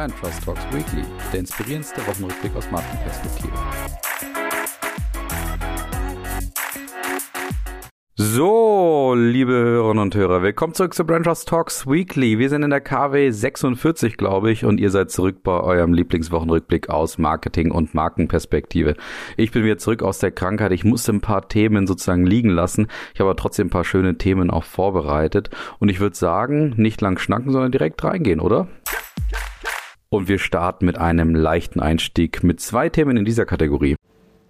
Brand Trust Talks Weekly, der inspirierendste Wochenrückblick aus Markenperspektive. So, liebe Hörerinnen und Hörer, willkommen zurück zu Brand Trust Talks Weekly. Wir sind in der KW 46, glaube ich, und ihr seid zurück bei eurem Lieblingswochenrückblick aus Marketing und Markenperspektive. Ich bin wieder zurück aus der Krankheit. Ich musste ein paar Themen sozusagen liegen lassen. Ich habe aber trotzdem ein paar schöne Themen auch vorbereitet. Und ich würde sagen, nicht lang schnacken, sondern direkt reingehen, oder? Und wir starten mit einem leichten Einstieg mit zwei Themen in dieser Kategorie.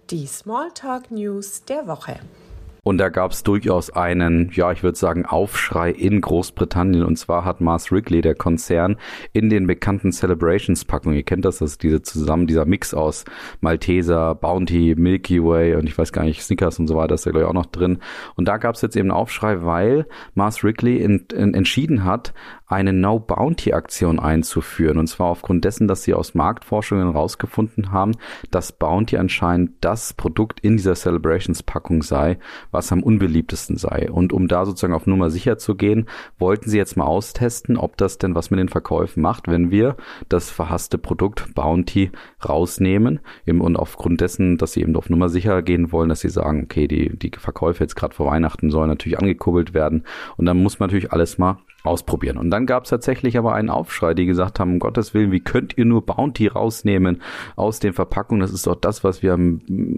Die Smalltalk News der Woche. Und da gab es durchaus einen, ja, ich würde sagen, Aufschrei in Großbritannien. Und zwar hat Mars Wrigley, der Konzern, in den bekannten Celebrations-Packungen, ihr kennt das, das ist diese zusammen, dieser Mix aus Malteser, Bounty, Milky Way und ich weiß gar nicht, Snickers und so weiter ist da glaube ich auch noch drin. Und da gab es jetzt eben einen Aufschrei, weil Mars Wrigley in, in, entschieden hat, eine No-Bounty-Aktion einzuführen. Und zwar aufgrund dessen, dass sie aus Marktforschungen herausgefunden haben, dass Bounty anscheinend das Produkt in dieser Celebrations-Packung sei, was am unbeliebtesten sei. Und um da sozusagen auf Nummer sicher zu gehen, wollten sie jetzt mal austesten, ob das denn was mit den Verkäufen macht, wenn wir das verhasste Produkt Bounty rausnehmen. Und aufgrund dessen, dass sie eben auf Nummer sicher gehen wollen, dass sie sagen, okay, die, die Verkäufe jetzt gerade vor Weihnachten sollen natürlich angekurbelt werden. Und dann muss man natürlich alles mal ausprobieren. Und dann gab es tatsächlich aber einen Aufschrei, die gesagt haben, um Gottes Willen, wie könnt ihr nur Bounty rausnehmen aus den Verpackungen? Das ist doch das, was wir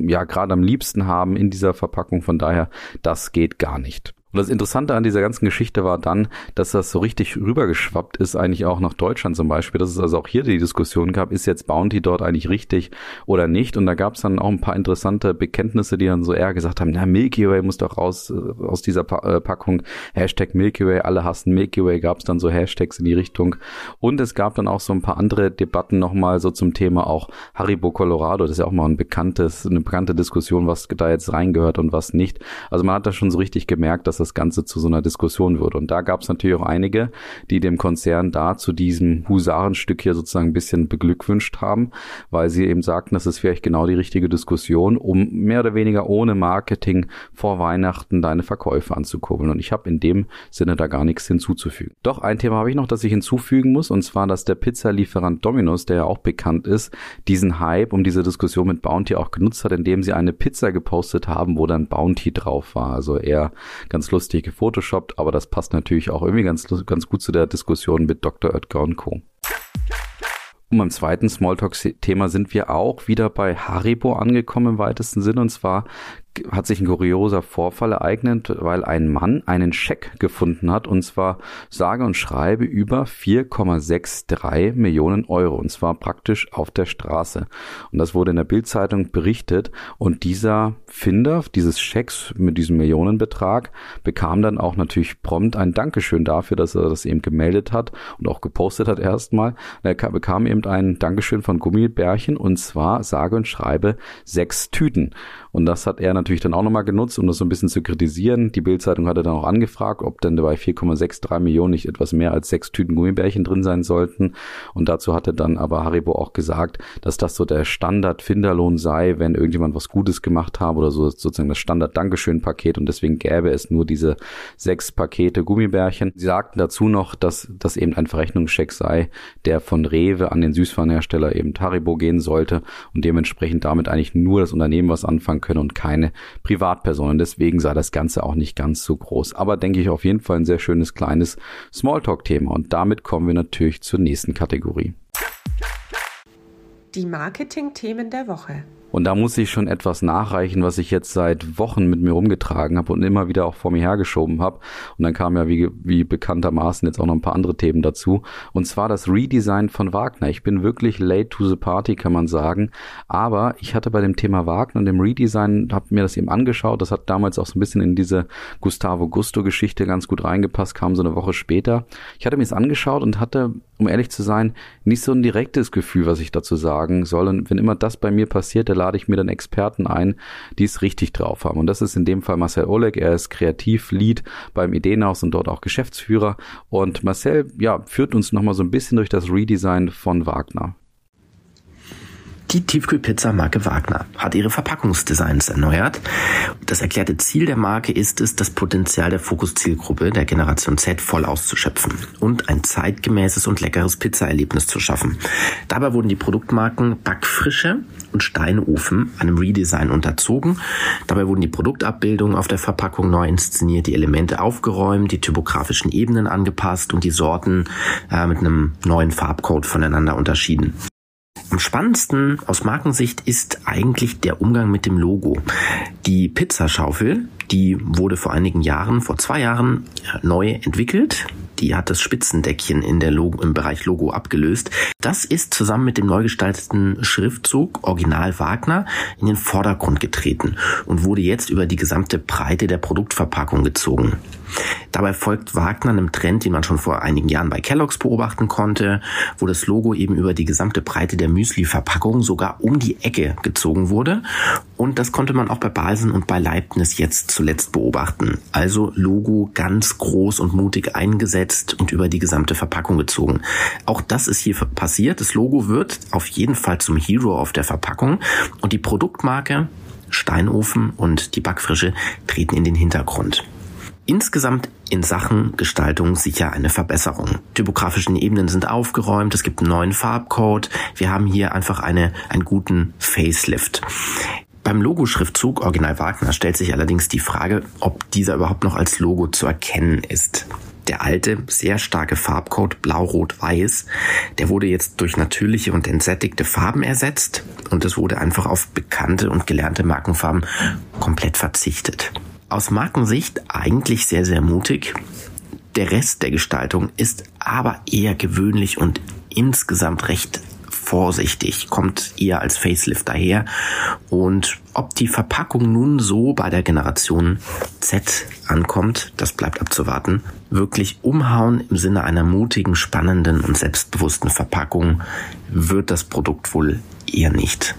ja gerade am liebsten haben in dieser Verpackung. Von daher, das geht gar nicht. Und das Interessante an dieser ganzen Geschichte war dann, dass das so richtig rübergeschwappt ist, eigentlich auch nach Deutschland zum Beispiel, dass es also auch hier die Diskussion gab, ist jetzt Bounty dort eigentlich richtig oder nicht? Und da gab es dann auch ein paar interessante Bekenntnisse, die dann so eher gesagt haben, na, Milky Way muss doch raus äh, aus dieser pa äh, Packung. Hashtag Milky Way, alle hassen Milky Way, gab es dann so Hashtags in die Richtung. Und es gab dann auch so ein paar andere Debatten nochmal so zum Thema auch Haribo Colorado. Das ist ja auch mal ein bekanntes, eine bekannte Diskussion, was da jetzt reingehört und was nicht. Also man hat da schon so richtig gemerkt, dass das Ganze zu so einer Diskussion wird. Und da gab es natürlich auch einige, die dem Konzern da zu diesem Husarenstück hier sozusagen ein bisschen beglückwünscht haben, weil sie eben sagten, das ist vielleicht genau die richtige Diskussion, um mehr oder weniger ohne Marketing vor Weihnachten deine Verkäufe anzukurbeln. Und ich habe in dem Sinne da gar nichts hinzuzufügen. Doch ein Thema habe ich noch, das ich hinzufügen muss, und zwar, dass der Pizzalieferant Domino's, der ja auch bekannt ist, diesen Hype um diese Diskussion mit Bounty auch genutzt hat, indem sie eine Pizza gepostet haben, wo dann Bounty drauf war. Also eher ganz lustig gefotoshoppt, aber das passt natürlich auch irgendwie ganz, ganz gut zu der Diskussion mit Dr. Oetker und Co. Und beim zweiten Smalltalk-Thema sind wir auch wieder bei Haribo angekommen im weitesten Sinne. Und zwar hat sich ein kurioser Vorfall ereignet, weil ein Mann einen Scheck gefunden hat und zwar sage und schreibe über 4,63 Millionen Euro und zwar praktisch auf der Straße. Und das wurde in der Bildzeitung berichtet und dieser Finder dieses Schecks mit diesem Millionenbetrag bekam dann auch natürlich prompt ein Dankeschön dafür, dass er das eben gemeldet hat und auch gepostet hat erstmal. Er bekam eben ein Dankeschön von Gummibärchen und zwar sage und schreibe sechs Tüten. Und das hat er natürlich dann auch nochmal genutzt, um das so ein bisschen zu kritisieren. Die Bildzeitung hatte dann auch angefragt, ob denn bei 4,63 Millionen nicht etwas mehr als sechs Tüten Gummibärchen drin sein sollten. Und dazu hatte dann aber Haribo auch gesagt, dass das so der Standard-Finderlohn sei, wenn irgendjemand was Gutes gemacht habe oder so sozusagen das Standard-Dankeschön-Paket und deswegen gäbe es nur diese sechs Pakete Gummibärchen. Sie sagten dazu noch, dass das eben ein Verrechnungscheck sei, der von Rewe an den Süßwarenhersteller eben Haribo gehen sollte und dementsprechend damit eigentlich nur das Unternehmen was anfangen können und keine Privatpersonen. Deswegen sei das Ganze auch nicht ganz so groß. Aber denke ich auf jeden Fall ein sehr schönes kleines Smalltalk-Thema. Und damit kommen wir natürlich zur nächsten Kategorie. Die Marketing-Themen der Woche. Und da muss ich schon etwas nachreichen, was ich jetzt seit Wochen mit mir rumgetragen habe und immer wieder auch vor mir hergeschoben habe. Und dann kamen ja wie, wie bekanntermaßen jetzt auch noch ein paar andere Themen dazu. Und zwar das Redesign von Wagner. Ich bin wirklich late to the party, kann man sagen. Aber ich hatte bei dem Thema Wagner und dem Redesign, habe mir das eben angeschaut. Das hat damals auch so ein bisschen in diese Gustavo Gusto-Geschichte ganz gut reingepasst, kam so eine Woche später. Ich hatte mir das angeschaut und hatte, um ehrlich zu sein, nicht so ein direktes Gefühl, was ich dazu sagen soll. Und wenn immer das bei mir passiert, der lade ich mir dann Experten ein, die es richtig drauf haben. Und das ist in dem Fall Marcel Oleg. Er ist Kreativlead beim Ideenhaus und dort auch Geschäftsführer. Und Marcel, ja, führt uns nochmal so ein bisschen durch das Redesign von Wagner. Die Tiefkühlpizza-Marke Wagner hat ihre Verpackungsdesigns erneuert. Das erklärte Ziel der Marke ist es, das Potenzial der Fokuszielgruppe der Generation Z voll auszuschöpfen und ein zeitgemäßes und leckeres Pizzaerlebnis zu schaffen. Dabei wurden die Produktmarken Backfrische und Steinofen einem Redesign unterzogen. Dabei wurden die Produktabbildungen auf der Verpackung neu inszeniert, die Elemente aufgeräumt, die typografischen Ebenen angepasst und die Sorten äh, mit einem neuen Farbcode voneinander unterschieden. Am spannendsten aus Markensicht ist eigentlich der Umgang mit dem Logo. Die Pizzaschaufel, die wurde vor einigen Jahren, vor zwei Jahren neu entwickelt. Die hat das Spitzendeckchen in der Logo, im Bereich Logo abgelöst. Das ist zusammen mit dem neu gestalteten Schriftzug Original Wagner in den Vordergrund getreten und wurde jetzt über die gesamte Breite der Produktverpackung gezogen. Dabei folgt Wagner einem Trend, den man schon vor einigen Jahren bei Kellogg's beobachten konnte, wo das Logo eben über die gesamte Breite der Müsli-Verpackung sogar um die Ecke gezogen wurde. Und das konnte man auch bei Balsen und bei Leibniz jetzt zuletzt beobachten. Also Logo ganz groß und mutig eingesetzt und über die gesamte Verpackung gezogen. Auch das ist hier passiert. Das Logo wird auf jeden Fall zum Hero auf der Verpackung und die Produktmarke Steinofen und die Backfrische treten in den Hintergrund. Insgesamt in Sachen Gestaltung sicher eine Verbesserung. Typografischen Ebenen sind aufgeräumt, es gibt einen neuen Farbcode, wir haben hier einfach eine, einen guten Facelift. Beim Logoschriftzug Original Wagner stellt sich allerdings die Frage, ob dieser überhaupt noch als Logo zu erkennen ist. Der alte, sehr starke Farbcode Blau-Rot-Weiß, der wurde jetzt durch natürliche und entsättigte Farben ersetzt und es wurde einfach auf bekannte und gelernte Markenfarben komplett verzichtet. Aus Markensicht eigentlich sehr, sehr mutig. Der Rest der Gestaltung ist aber eher gewöhnlich und insgesamt recht vorsichtig, kommt eher als Facelift daher. Und ob die Verpackung nun so bei der Generation Z ankommt, das bleibt abzuwarten. Wirklich umhauen im Sinne einer mutigen, spannenden und selbstbewussten Verpackung wird das Produkt wohl eher nicht.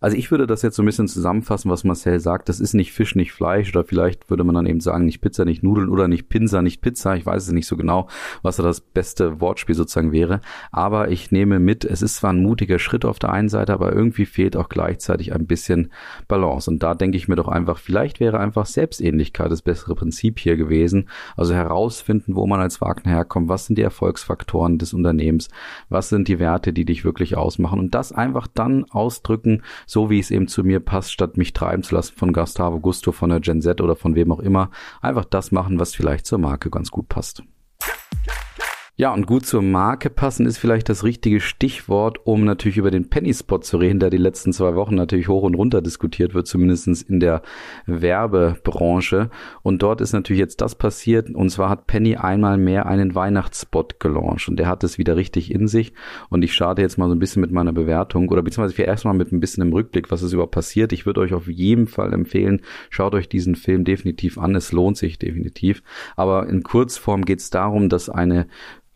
Also ich würde das jetzt so ein bisschen zusammenfassen, was Marcel sagt. Das ist nicht Fisch, nicht Fleisch oder vielleicht würde man dann eben sagen, nicht Pizza, nicht Nudeln oder nicht Pinsa, nicht Pizza. Ich weiß es nicht so genau, was da das beste Wortspiel sozusagen wäre. Aber ich nehme mit, es ist zwar ein mutiger Schritt auf der einen Seite, aber irgendwie fehlt auch gleichzeitig ein bisschen Balance. Und da denke ich mir doch einfach, vielleicht wäre einfach Selbstähnlichkeit das bessere Prinzip hier gewesen. Also herausfinden, wo man als Wagner herkommt. Was sind die Erfolgsfaktoren des Unternehmens? Was sind die Werte, die dich wirklich ausmachen? Und das einfach dann ausdrücken, so wie es eben zu mir passt, statt mich treiben zu lassen von Gustavo Gusto, von der Gen Z oder von wem auch immer. Einfach das machen, was vielleicht zur Marke ganz gut passt. Ja, und gut zur Marke passen ist vielleicht das richtige Stichwort, um natürlich über den Penny Spot zu reden, der die letzten zwei Wochen natürlich hoch und runter diskutiert wird, zumindestens in der Werbebranche. Und dort ist natürlich jetzt das passiert, und zwar hat Penny einmal mehr einen Weihnachtsspot gelauncht und der hat es wieder richtig in sich. Und ich starte jetzt mal so ein bisschen mit meiner Bewertung oder beziehungsweise erstmal mit ein bisschen im Rückblick, was ist überhaupt passiert. Ich würde euch auf jeden Fall empfehlen, schaut euch diesen Film definitiv an. Es lohnt sich definitiv. Aber in Kurzform geht es darum, dass eine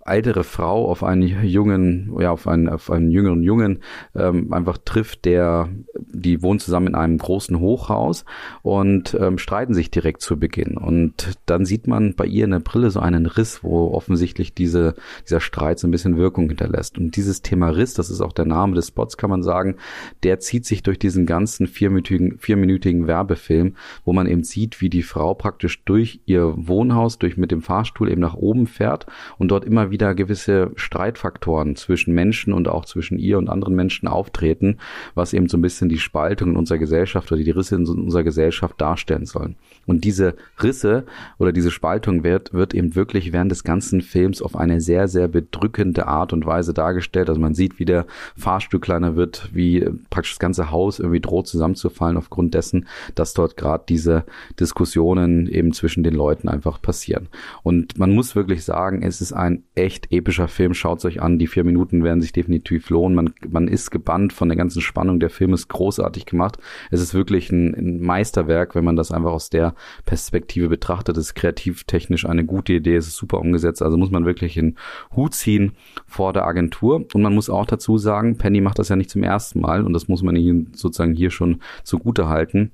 ältere Frau auf einen jungen, ja, auf einen, auf einen jüngeren Jungen ähm, einfach trifft, der, die wohnt zusammen in einem großen Hochhaus und ähm, streiten sich direkt zu Beginn. Und dann sieht man bei ihr in der Brille so einen Riss, wo offensichtlich diese, dieser Streit so ein bisschen Wirkung hinterlässt. Und dieses Thema Riss, das ist auch der Name des Spots, kann man sagen, der zieht sich durch diesen ganzen vierminütigen, vierminütigen Werbefilm, wo man eben sieht, wie die Frau praktisch durch ihr Wohnhaus, durch mit dem Fahrstuhl eben nach oben fährt und dort immer wieder gewisse Streitfaktoren zwischen Menschen und auch zwischen ihr und anderen Menschen auftreten, was eben so ein bisschen die Spaltung in unserer Gesellschaft oder die Risse in unserer Gesellschaft darstellen sollen. Und diese Risse oder diese Spaltung wird, wird eben wirklich während des ganzen Films auf eine sehr, sehr bedrückende Art und Weise dargestellt. Also man sieht, wie der Fahrstuhl kleiner wird, wie praktisch das ganze Haus irgendwie droht zusammenzufallen aufgrund dessen, dass dort gerade diese Diskussionen eben zwischen den Leuten einfach passieren. Und man muss wirklich sagen, es ist ein echt epischer Film. Schaut euch an. Die vier Minuten werden sich definitiv lohnen. Man, man ist gebannt von der ganzen Spannung. Der Film ist großartig gemacht. Es ist wirklich ein, ein Meisterwerk, wenn man das einfach aus der Perspektive betrachtet. Es ist kreativ-technisch eine gute Idee. Es ist super umgesetzt. Also muss man wirklich in Hut ziehen vor der Agentur. Und man muss auch dazu sagen, Penny macht das ja nicht zum ersten Mal. Und das muss man ihnen sozusagen hier schon zugute halten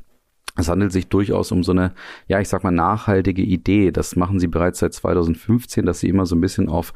Es handelt sich durchaus um so eine, ja, ich sag mal, nachhaltige Idee. Das machen sie bereits seit 2015, dass sie immer so ein bisschen auf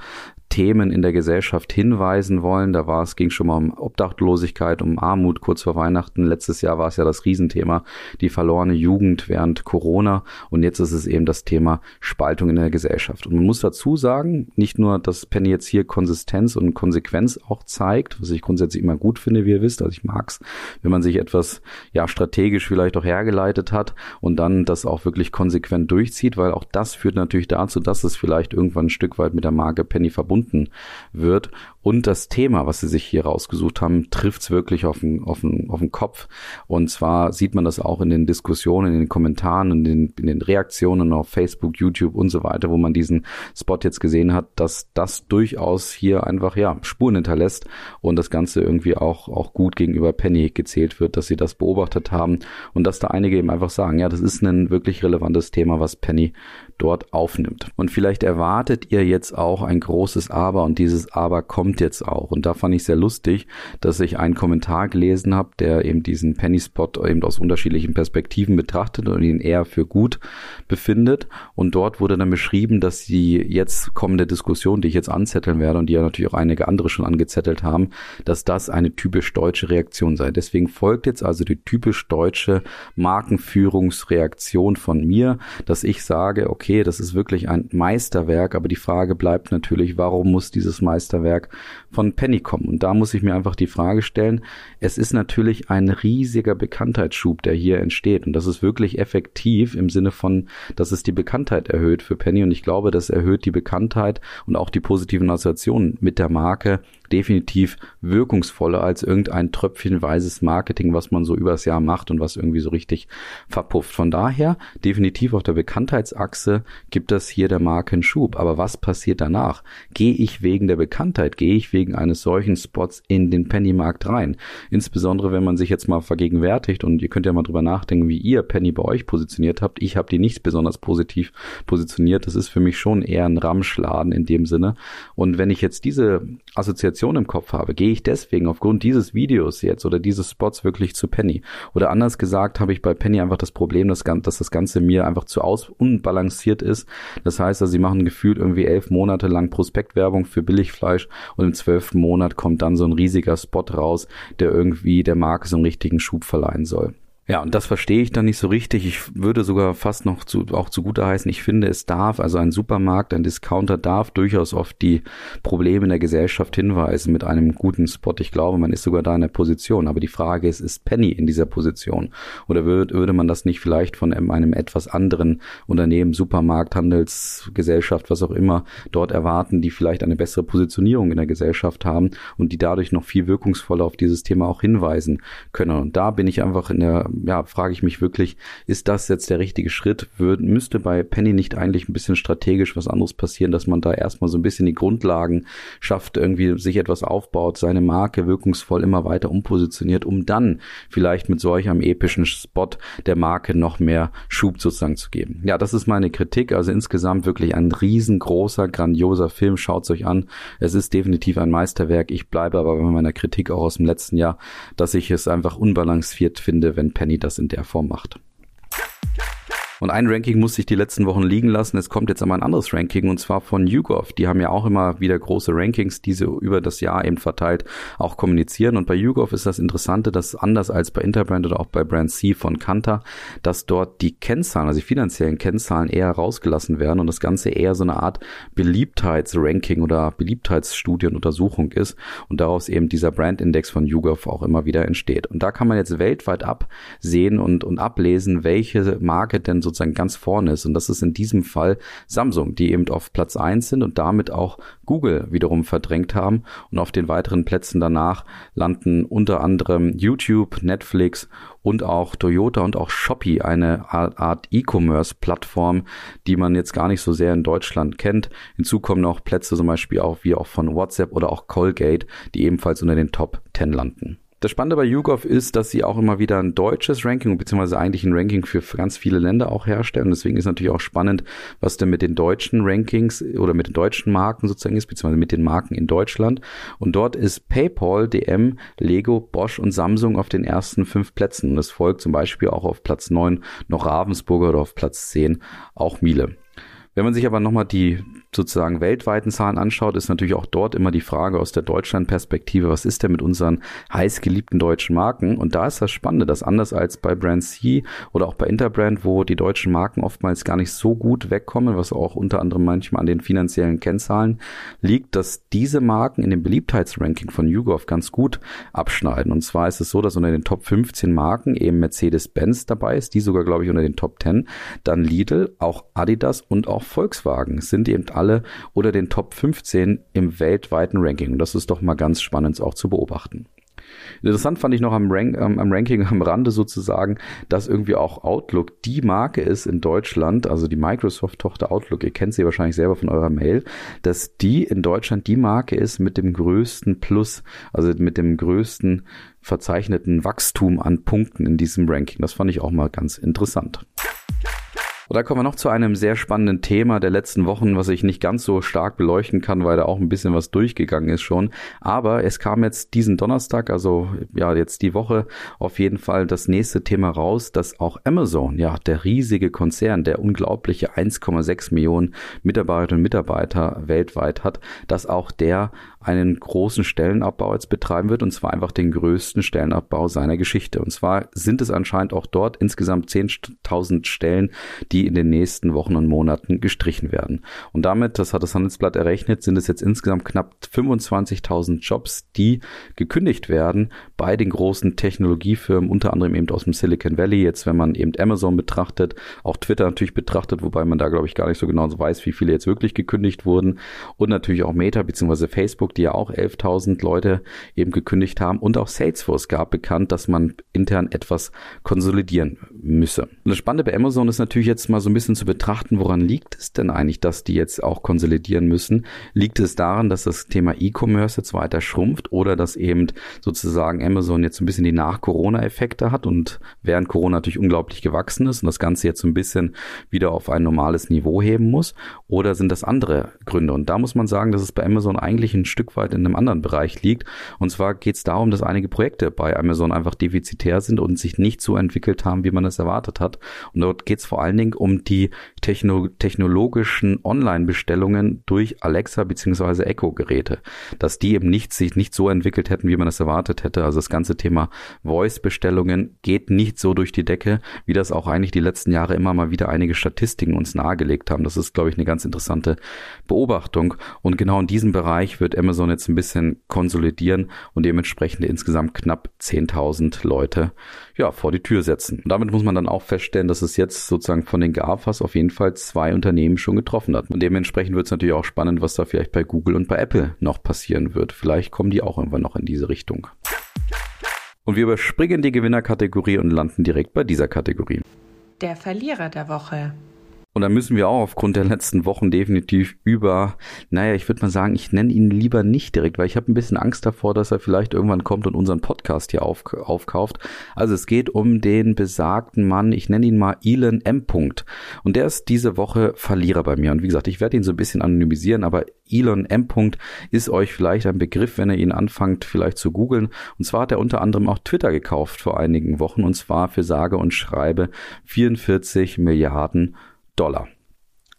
Themen in der Gesellschaft hinweisen wollen. Da war es, ging schon mal um Obdachlosigkeit, um Armut kurz vor Weihnachten. Letztes Jahr war es ja das Riesenthema, die verlorene Jugend während Corona. Und jetzt ist es eben das Thema Spaltung in der Gesellschaft. Und man muss dazu sagen, nicht nur, dass Penny jetzt hier Konsistenz und Konsequenz auch zeigt, was ich grundsätzlich immer gut finde, wie ihr wisst. Also ich mag's, wenn man sich etwas, ja, strategisch vielleicht auch hergeleitet hat und dann das auch wirklich konsequent durchzieht, weil auch das führt natürlich dazu, dass es vielleicht irgendwann ein Stück weit mit der Marke Penny verbunden wird. Und das Thema, was sie sich hier rausgesucht haben, trifft es wirklich auf den, auf, den, auf den Kopf. Und zwar sieht man das auch in den Diskussionen, in den Kommentaren, in den, in den Reaktionen auf Facebook, YouTube und so weiter, wo man diesen Spot jetzt gesehen hat, dass das durchaus hier einfach ja Spuren hinterlässt und das Ganze irgendwie auch, auch gut gegenüber Penny gezählt wird, dass sie das beobachtet haben und dass da einige eben einfach sagen, ja, das ist ein wirklich relevantes Thema, was Penny dort aufnimmt. Und vielleicht erwartet ihr jetzt auch ein großes Aber und dieses Aber kommt jetzt auch. Und da fand ich sehr lustig, dass ich einen Kommentar gelesen habe, der eben diesen Penny Spot eben aus unterschiedlichen Perspektiven betrachtet und ihn eher für gut befindet. Und dort wurde dann beschrieben, dass die jetzt kommende Diskussion, die ich jetzt anzetteln werde und die ja natürlich auch einige andere schon angezettelt haben, dass das eine typisch deutsche Reaktion sei. Deswegen folgt jetzt also die typisch deutsche Markenführungsreaktion von mir, dass ich sage, okay, das ist wirklich ein Meisterwerk, aber die Frage bleibt natürlich, warum muss dieses Meisterwerk von Penny kommen? Und da muss ich mir einfach die Frage stellen, es ist natürlich ein riesiger Bekanntheitsschub, der hier entsteht. Und das ist wirklich effektiv im Sinne von, dass es die Bekanntheit erhöht für Penny. Und ich glaube, das erhöht die Bekanntheit und auch die positiven Assoziationen mit der Marke definitiv wirkungsvoller als irgendein tröpfchenweises Marketing, was man so übers Jahr macht und was irgendwie so richtig verpufft. Von daher definitiv auf der Bekanntheitsachse gibt das hier der Marke einen Schub. Aber was passiert danach? Gehe ich wegen der Bekanntheit, gehe ich wegen eines solchen Spots in den Pennymarkt rein? Insbesondere wenn man sich jetzt mal vergegenwärtigt und ihr könnt ja mal drüber nachdenken, wie ihr Penny bei euch positioniert habt. Ich habe die nicht besonders positiv positioniert. Das ist für mich schon eher ein Ramschladen in dem Sinne. Und wenn ich jetzt diese Assoziation Assoziation im Kopf habe, gehe ich deswegen aufgrund dieses Videos jetzt oder dieses Spots wirklich zu Penny. Oder anders gesagt habe ich bei Penny einfach das Problem, dass, dass das Ganze mir einfach zu aus unbalanciert ist. Das heißt, also sie machen gefühlt irgendwie elf Monate lang Prospektwerbung für Billigfleisch und im zwölften Monat kommt dann so ein riesiger Spot raus, der irgendwie der Marke so einen richtigen Schub verleihen soll. Ja, und das verstehe ich dann nicht so richtig. Ich würde sogar fast noch zu, auch zugute heißen, ich finde, es darf, also ein Supermarkt, ein Discounter darf durchaus auf die Probleme in der Gesellschaft hinweisen mit einem guten Spot. Ich glaube, man ist sogar da in der Position. Aber die Frage ist, ist Penny in dieser Position? Oder würde, würde man das nicht vielleicht von einem etwas anderen Unternehmen, Supermarkt, Handelsgesellschaft, was auch immer, dort erwarten, die vielleicht eine bessere Positionierung in der Gesellschaft haben und die dadurch noch viel wirkungsvoller auf dieses Thema auch hinweisen können? Und da bin ich einfach in der ja, frage ich mich wirklich, ist das jetzt der richtige Schritt? Würde, müsste bei Penny nicht eigentlich ein bisschen strategisch was anderes passieren, dass man da erstmal so ein bisschen die Grundlagen schafft, irgendwie sich etwas aufbaut, seine Marke wirkungsvoll immer weiter umpositioniert, um dann vielleicht mit solch einem epischen Spot der Marke noch mehr Schub sozusagen zu geben. Ja, das ist meine Kritik. Also insgesamt wirklich ein riesengroßer, grandioser Film. Schaut's euch an. Es ist definitiv ein Meisterwerk. Ich bleibe aber bei meiner Kritik auch aus dem letzten Jahr, dass ich es einfach unbalanciert finde, wenn Penny das in der Form macht. Und ein Ranking musste ich die letzten Wochen liegen lassen. Es kommt jetzt aber ein anderes Ranking und zwar von YouGov. Die haben ja auch immer wieder große Rankings, die sie über das Jahr eben verteilt auch kommunizieren. Und bei YouGov ist das Interessante, dass anders als bei Interbrand oder auch bei Brand C von Kantar, dass dort die Kennzahlen, also die finanziellen Kennzahlen eher rausgelassen werden und das Ganze eher so eine Art Beliebtheitsranking oder Beliebtheitsstudie und Untersuchung ist und daraus eben dieser Brandindex von YouGov auch immer wieder entsteht. Und da kann man jetzt weltweit absehen und, und ablesen, welche Marke denn so sozusagen ganz vorne ist. Und das ist in diesem Fall Samsung, die eben auf Platz eins sind und damit auch Google wiederum verdrängt haben. Und auf den weiteren Plätzen danach landen unter anderem YouTube, Netflix und auch Toyota und auch Shopee, eine Art E-Commerce-Plattform, die man jetzt gar nicht so sehr in Deutschland kennt. Hinzu kommen noch Plätze zum Beispiel auch wie auch von WhatsApp oder auch Colgate, die ebenfalls unter den Top 10 landen. Das Spannende bei YouGov ist, dass sie auch immer wieder ein deutsches Ranking, beziehungsweise eigentlich ein Ranking für ganz viele Länder auch herstellen. Deswegen ist natürlich auch spannend, was denn mit den deutschen Rankings oder mit den deutschen Marken sozusagen ist, beziehungsweise mit den Marken in Deutschland. Und dort ist PayPal, DM, Lego, Bosch und Samsung auf den ersten fünf Plätzen. Und es folgt zum Beispiel auch auf Platz neun noch Ravensburger oder auf Platz zehn auch Miele. Wenn man sich aber nochmal die sozusagen weltweiten Zahlen anschaut, ist natürlich auch dort immer die Frage aus der Deutschland-Perspektive, was ist denn mit unseren heißgeliebten deutschen Marken? Und da ist das Spannende, dass anders als bei Brand C oder auch bei Interbrand, wo die deutschen Marken oftmals gar nicht so gut wegkommen, was auch unter anderem manchmal an den finanziellen Kennzahlen liegt, dass diese Marken in dem Beliebtheitsranking von YouGov ganz gut abschneiden. Und zwar ist es so, dass unter den Top 15 Marken eben Mercedes-Benz dabei ist, die sogar, glaube ich, unter den Top 10, dann Lidl, auch Adidas und auch Volkswagen sind eben alle alle oder den Top 15 im weltweiten Ranking. Und das ist doch mal ganz spannend auch zu beobachten. Interessant fand ich noch am, Rank, ähm, am Ranking am Rande sozusagen, dass irgendwie auch Outlook die Marke ist in Deutschland, also die Microsoft-Tochter Outlook, ihr kennt sie wahrscheinlich selber von eurer Mail, dass die in Deutschland die Marke ist mit dem größten Plus, also mit dem größten verzeichneten Wachstum an Punkten in diesem Ranking. Das fand ich auch mal ganz interessant. Und da kommen wir noch zu einem sehr spannenden Thema der letzten Wochen, was ich nicht ganz so stark beleuchten kann, weil da auch ein bisschen was durchgegangen ist schon. Aber es kam jetzt diesen Donnerstag, also ja, jetzt die Woche auf jeden Fall das nächste Thema raus, dass auch Amazon, ja, der riesige Konzern, der unglaubliche 1,6 Millionen Mitarbeiterinnen und Mitarbeiter weltweit hat, dass auch der einen großen Stellenabbau jetzt betreiben wird, und zwar einfach den größten Stellenabbau seiner Geschichte. Und zwar sind es anscheinend auch dort insgesamt 10.000 Stellen, die in den nächsten Wochen und Monaten gestrichen werden. Und damit, das hat das Handelsblatt errechnet, sind es jetzt insgesamt knapp 25.000 Jobs, die gekündigt werden bei den großen Technologiefirmen, unter anderem eben aus dem Silicon Valley. Jetzt, wenn man eben Amazon betrachtet, auch Twitter natürlich betrachtet, wobei man da, glaube ich, gar nicht so genau weiß, wie viele jetzt wirklich gekündigt wurden. Und natürlich auch Meta bzw. Facebook, die ja auch 11.000 Leute eben gekündigt haben. Und auch Salesforce gab bekannt, dass man intern etwas konsolidieren müsse. Und das Spannende bei Amazon ist natürlich jetzt mal so ein bisschen zu betrachten, woran liegt es denn eigentlich, dass die jetzt auch konsolidieren müssen? Liegt es daran, dass das Thema E-Commerce jetzt weiter schrumpft oder dass eben sozusagen Amazon jetzt ein bisschen die Nach-Corona-Effekte hat und während Corona natürlich unglaublich gewachsen ist und das Ganze jetzt so ein bisschen wieder auf ein normales Niveau heben muss? Oder sind das andere Gründe? Und da muss man sagen, dass es bei Amazon eigentlich ein Stück Stück weit in einem anderen Bereich liegt. Und zwar geht es darum, dass einige Projekte bei Amazon einfach defizitär sind und sich nicht so entwickelt haben, wie man es erwartet hat. Und dort geht es vor allen Dingen um die techno technologischen Online-Bestellungen durch Alexa bzw. Echo-Geräte, dass die eben nicht sich nicht so entwickelt hätten, wie man es erwartet hätte. Also das ganze Thema Voice-Bestellungen geht nicht so durch die Decke, wie das auch eigentlich die letzten Jahre immer mal wieder einige Statistiken uns nahegelegt haben. Das ist, glaube ich, eine ganz interessante Beobachtung. Und genau in diesem Bereich wird Amazon Amazon jetzt ein bisschen konsolidieren und dementsprechend insgesamt knapp 10.000 Leute ja, vor die Tür setzen. Und damit muss man dann auch feststellen, dass es jetzt sozusagen von den GAFAs auf jeden Fall zwei Unternehmen schon getroffen hat. Und dementsprechend wird es natürlich auch spannend, was da vielleicht bei Google und bei Apple noch passieren wird. Vielleicht kommen die auch irgendwann noch in diese Richtung. Und wir überspringen die Gewinnerkategorie und landen direkt bei dieser Kategorie. Der Verlierer der Woche. Und da müssen wir auch aufgrund der letzten Wochen definitiv über, naja, ich würde mal sagen, ich nenne ihn lieber nicht direkt, weil ich habe ein bisschen Angst davor, dass er vielleicht irgendwann kommt und unseren Podcast hier auf, aufkauft. Also es geht um den besagten Mann, ich nenne ihn mal Elon M. Und der ist diese Woche Verlierer bei mir. Und wie gesagt, ich werde ihn so ein bisschen anonymisieren, aber Elon M. ist euch vielleicht ein Begriff, wenn ihr ihn anfangt vielleicht zu googeln. Und zwar hat er unter anderem auch Twitter gekauft vor einigen Wochen und zwar für sage und schreibe 44 Milliarden Dollar.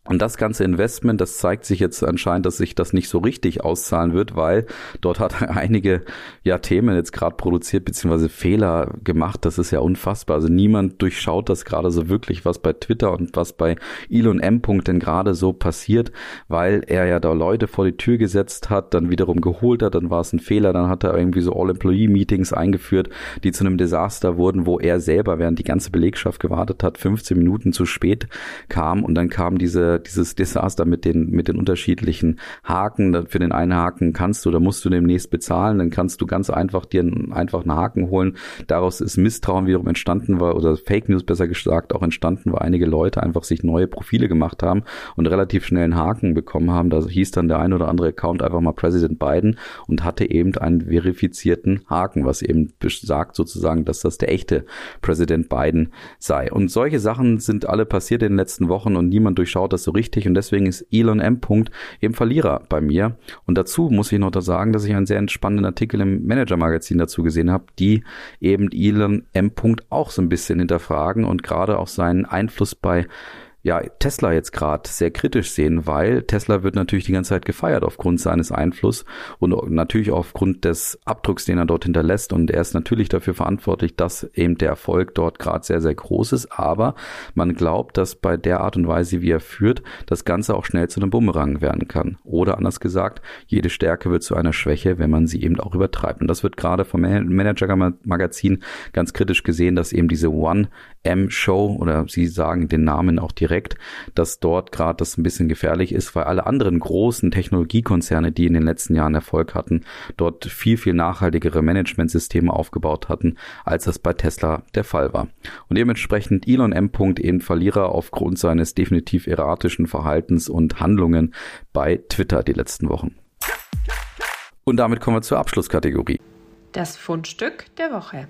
Und das ganze Investment, das zeigt sich jetzt anscheinend, dass sich das nicht so richtig auszahlen wird, weil dort hat er einige ja, Themen jetzt gerade produziert, beziehungsweise Fehler gemacht. Das ist ja unfassbar. Also niemand durchschaut das gerade so wirklich, was bei Twitter und was bei Elon M. denn gerade so passiert, weil er ja da Leute vor die Tür gesetzt hat, dann wiederum geholt hat, dann war es ein Fehler, dann hat er irgendwie so All-Employee-Meetings eingeführt, die zu einem Desaster wurden, wo er selber, während die ganze Belegschaft gewartet hat, 15 Minuten zu spät kam und dann kam diese diese, dieses Desaster mit den, mit den unterschiedlichen Haken. Für den einen Haken kannst du, da musst du demnächst bezahlen, dann kannst du ganz einfach dir einen, einfach einen Haken holen. Daraus ist Misstrauen wiederum entstanden war, oder Fake News besser gesagt auch entstanden, weil einige Leute einfach sich neue Profile gemacht haben und relativ schnell einen Haken bekommen haben. Da hieß dann der ein oder andere Account einfach mal President Biden und hatte eben einen verifizierten Haken, was eben sagt sozusagen, dass das der echte Präsident Biden sei. Und solche Sachen sind alle passiert in den letzten Wochen und niemand durchschaut das so richtig und deswegen ist Elon M. eben Verlierer bei mir. Und dazu muss ich noch da sagen, dass ich einen sehr entspannenden Artikel im Manager-Magazin dazu gesehen habe, die eben Elon M. auch so ein bisschen hinterfragen und gerade auch seinen Einfluss bei ja, Tesla jetzt gerade sehr kritisch sehen, weil Tesla wird natürlich die ganze Zeit gefeiert aufgrund seines Einflusses und natürlich aufgrund des Abdrucks, den er dort hinterlässt. Und er ist natürlich dafür verantwortlich, dass eben der Erfolg dort gerade sehr, sehr groß ist. Aber man glaubt, dass bei der Art und Weise, wie er führt, das Ganze auch schnell zu einem Bumerang werden kann. Oder anders gesagt, jede Stärke wird zu einer Schwäche, wenn man sie eben auch übertreibt. Und das wird gerade vom Manager-Magazin ganz kritisch gesehen, dass eben diese One M-Show oder sie sagen den Namen auch direkt, dass dort gerade das ein bisschen gefährlich ist, weil alle anderen großen Technologiekonzerne, die in den letzten Jahren Erfolg hatten, dort viel, viel nachhaltigere Managementsysteme aufgebaut hatten, als das bei Tesla der Fall war. Und dementsprechend Elon M. eben Verlierer aufgrund seines definitiv erratischen Verhaltens und Handlungen bei Twitter die letzten Wochen. Und damit kommen wir zur Abschlusskategorie. Das Fundstück der Woche.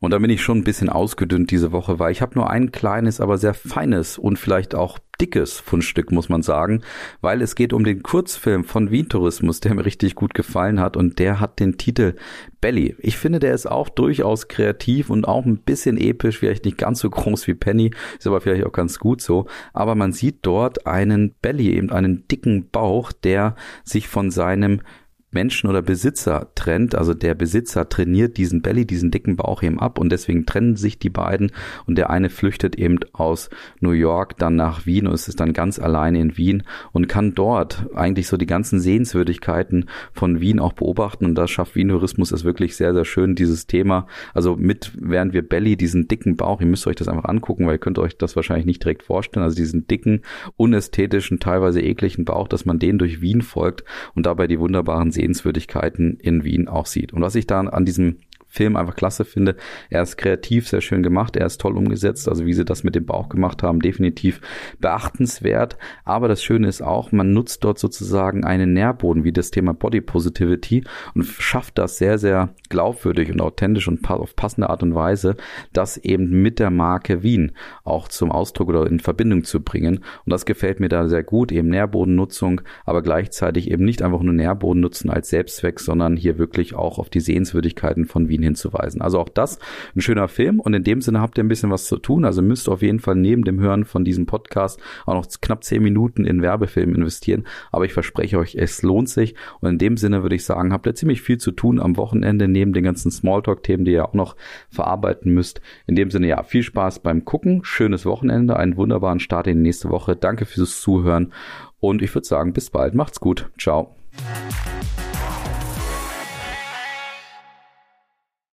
Und da bin ich schon ein bisschen ausgedünnt diese Woche, weil ich habe nur ein kleines, aber sehr feines und vielleicht auch dickes Fundstück, muss man sagen, weil es geht um den Kurzfilm von Wien Tourismus, der mir richtig gut gefallen hat und der hat den Titel Belly. Ich finde, der ist auch durchaus kreativ und auch ein bisschen episch, vielleicht nicht ganz so groß wie Penny, ist aber vielleicht auch ganz gut so, aber man sieht dort einen Belly, eben einen dicken Bauch, der sich von seinem Menschen oder Besitzer trennt. Also der Besitzer trainiert diesen Belly, diesen dicken Bauch eben ab und deswegen trennen sich die beiden und der eine flüchtet eben aus New York dann nach Wien und ist dann ganz alleine in Wien und kann dort eigentlich so die ganzen Sehenswürdigkeiten von Wien auch beobachten und das schafft Wien Tourismus ist wirklich sehr, sehr schön, dieses Thema. Also mit, während wir Belly, diesen dicken Bauch, ihr müsst euch das einfach angucken, weil ihr könnt euch das wahrscheinlich nicht direkt vorstellen, also diesen dicken, unästhetischen, teilweise ekligen Bauch, dass man den durch Wien folgt und dabei die wunderbaren Sehenswürdigkeiten in Wien auch sieht. Und was ich da an diesem Film einfach klasse finde. Er ist kreativ, sehr schön gemacht, er ist toll umgesetzt, also wie sie das mit dem Bauch gemacht haben, definitiv beachtenswert. Aber das Schöne ist auch, man nutzt dort sozusagen einen Nährboden wie das Thema Body Positivity und schafft das sehr, sehr glaubwürdig und authentisch und auf passende Art und Weise, das eben mit der Marke Wien auch zum Ausdruck oder in Verbindung zu bringen. Und das gefällt mir da sehr gut, eben Nährbodennutzung, aber gleichzeitig eben nicht einfach nur Nährboden nutzen als Selbstzweck, sondern hier wirklich auch auf die Sehenswürdigkeiten von Wien Wien hinzuweisen. Also auch das ein schöner Film und in dem Sinne habt ihr ein bisschen was zu tun. Also müsst ihr auf jeden Fall neben dem Hören von diesem Podcast auch noch knapp zehn Minuten in Werbefilm investieren. Aber ich verspreche euch, es lohnt sich. Und in dem Sinne würde ich sagen, habt ihr ziemlich viel zu tun am Wochenende neben den ganzen Smalltalk-Themen, die ihr auch noch verarbeiten müsst. In dem Sinne, ja, viel Spaß beim Gucken, schönes Wochenende, einen wunderbaren Start in die nächste Woche. Danke fürs Zuhören und ich würde sagen, bis bald. Macht's gut. Ciao.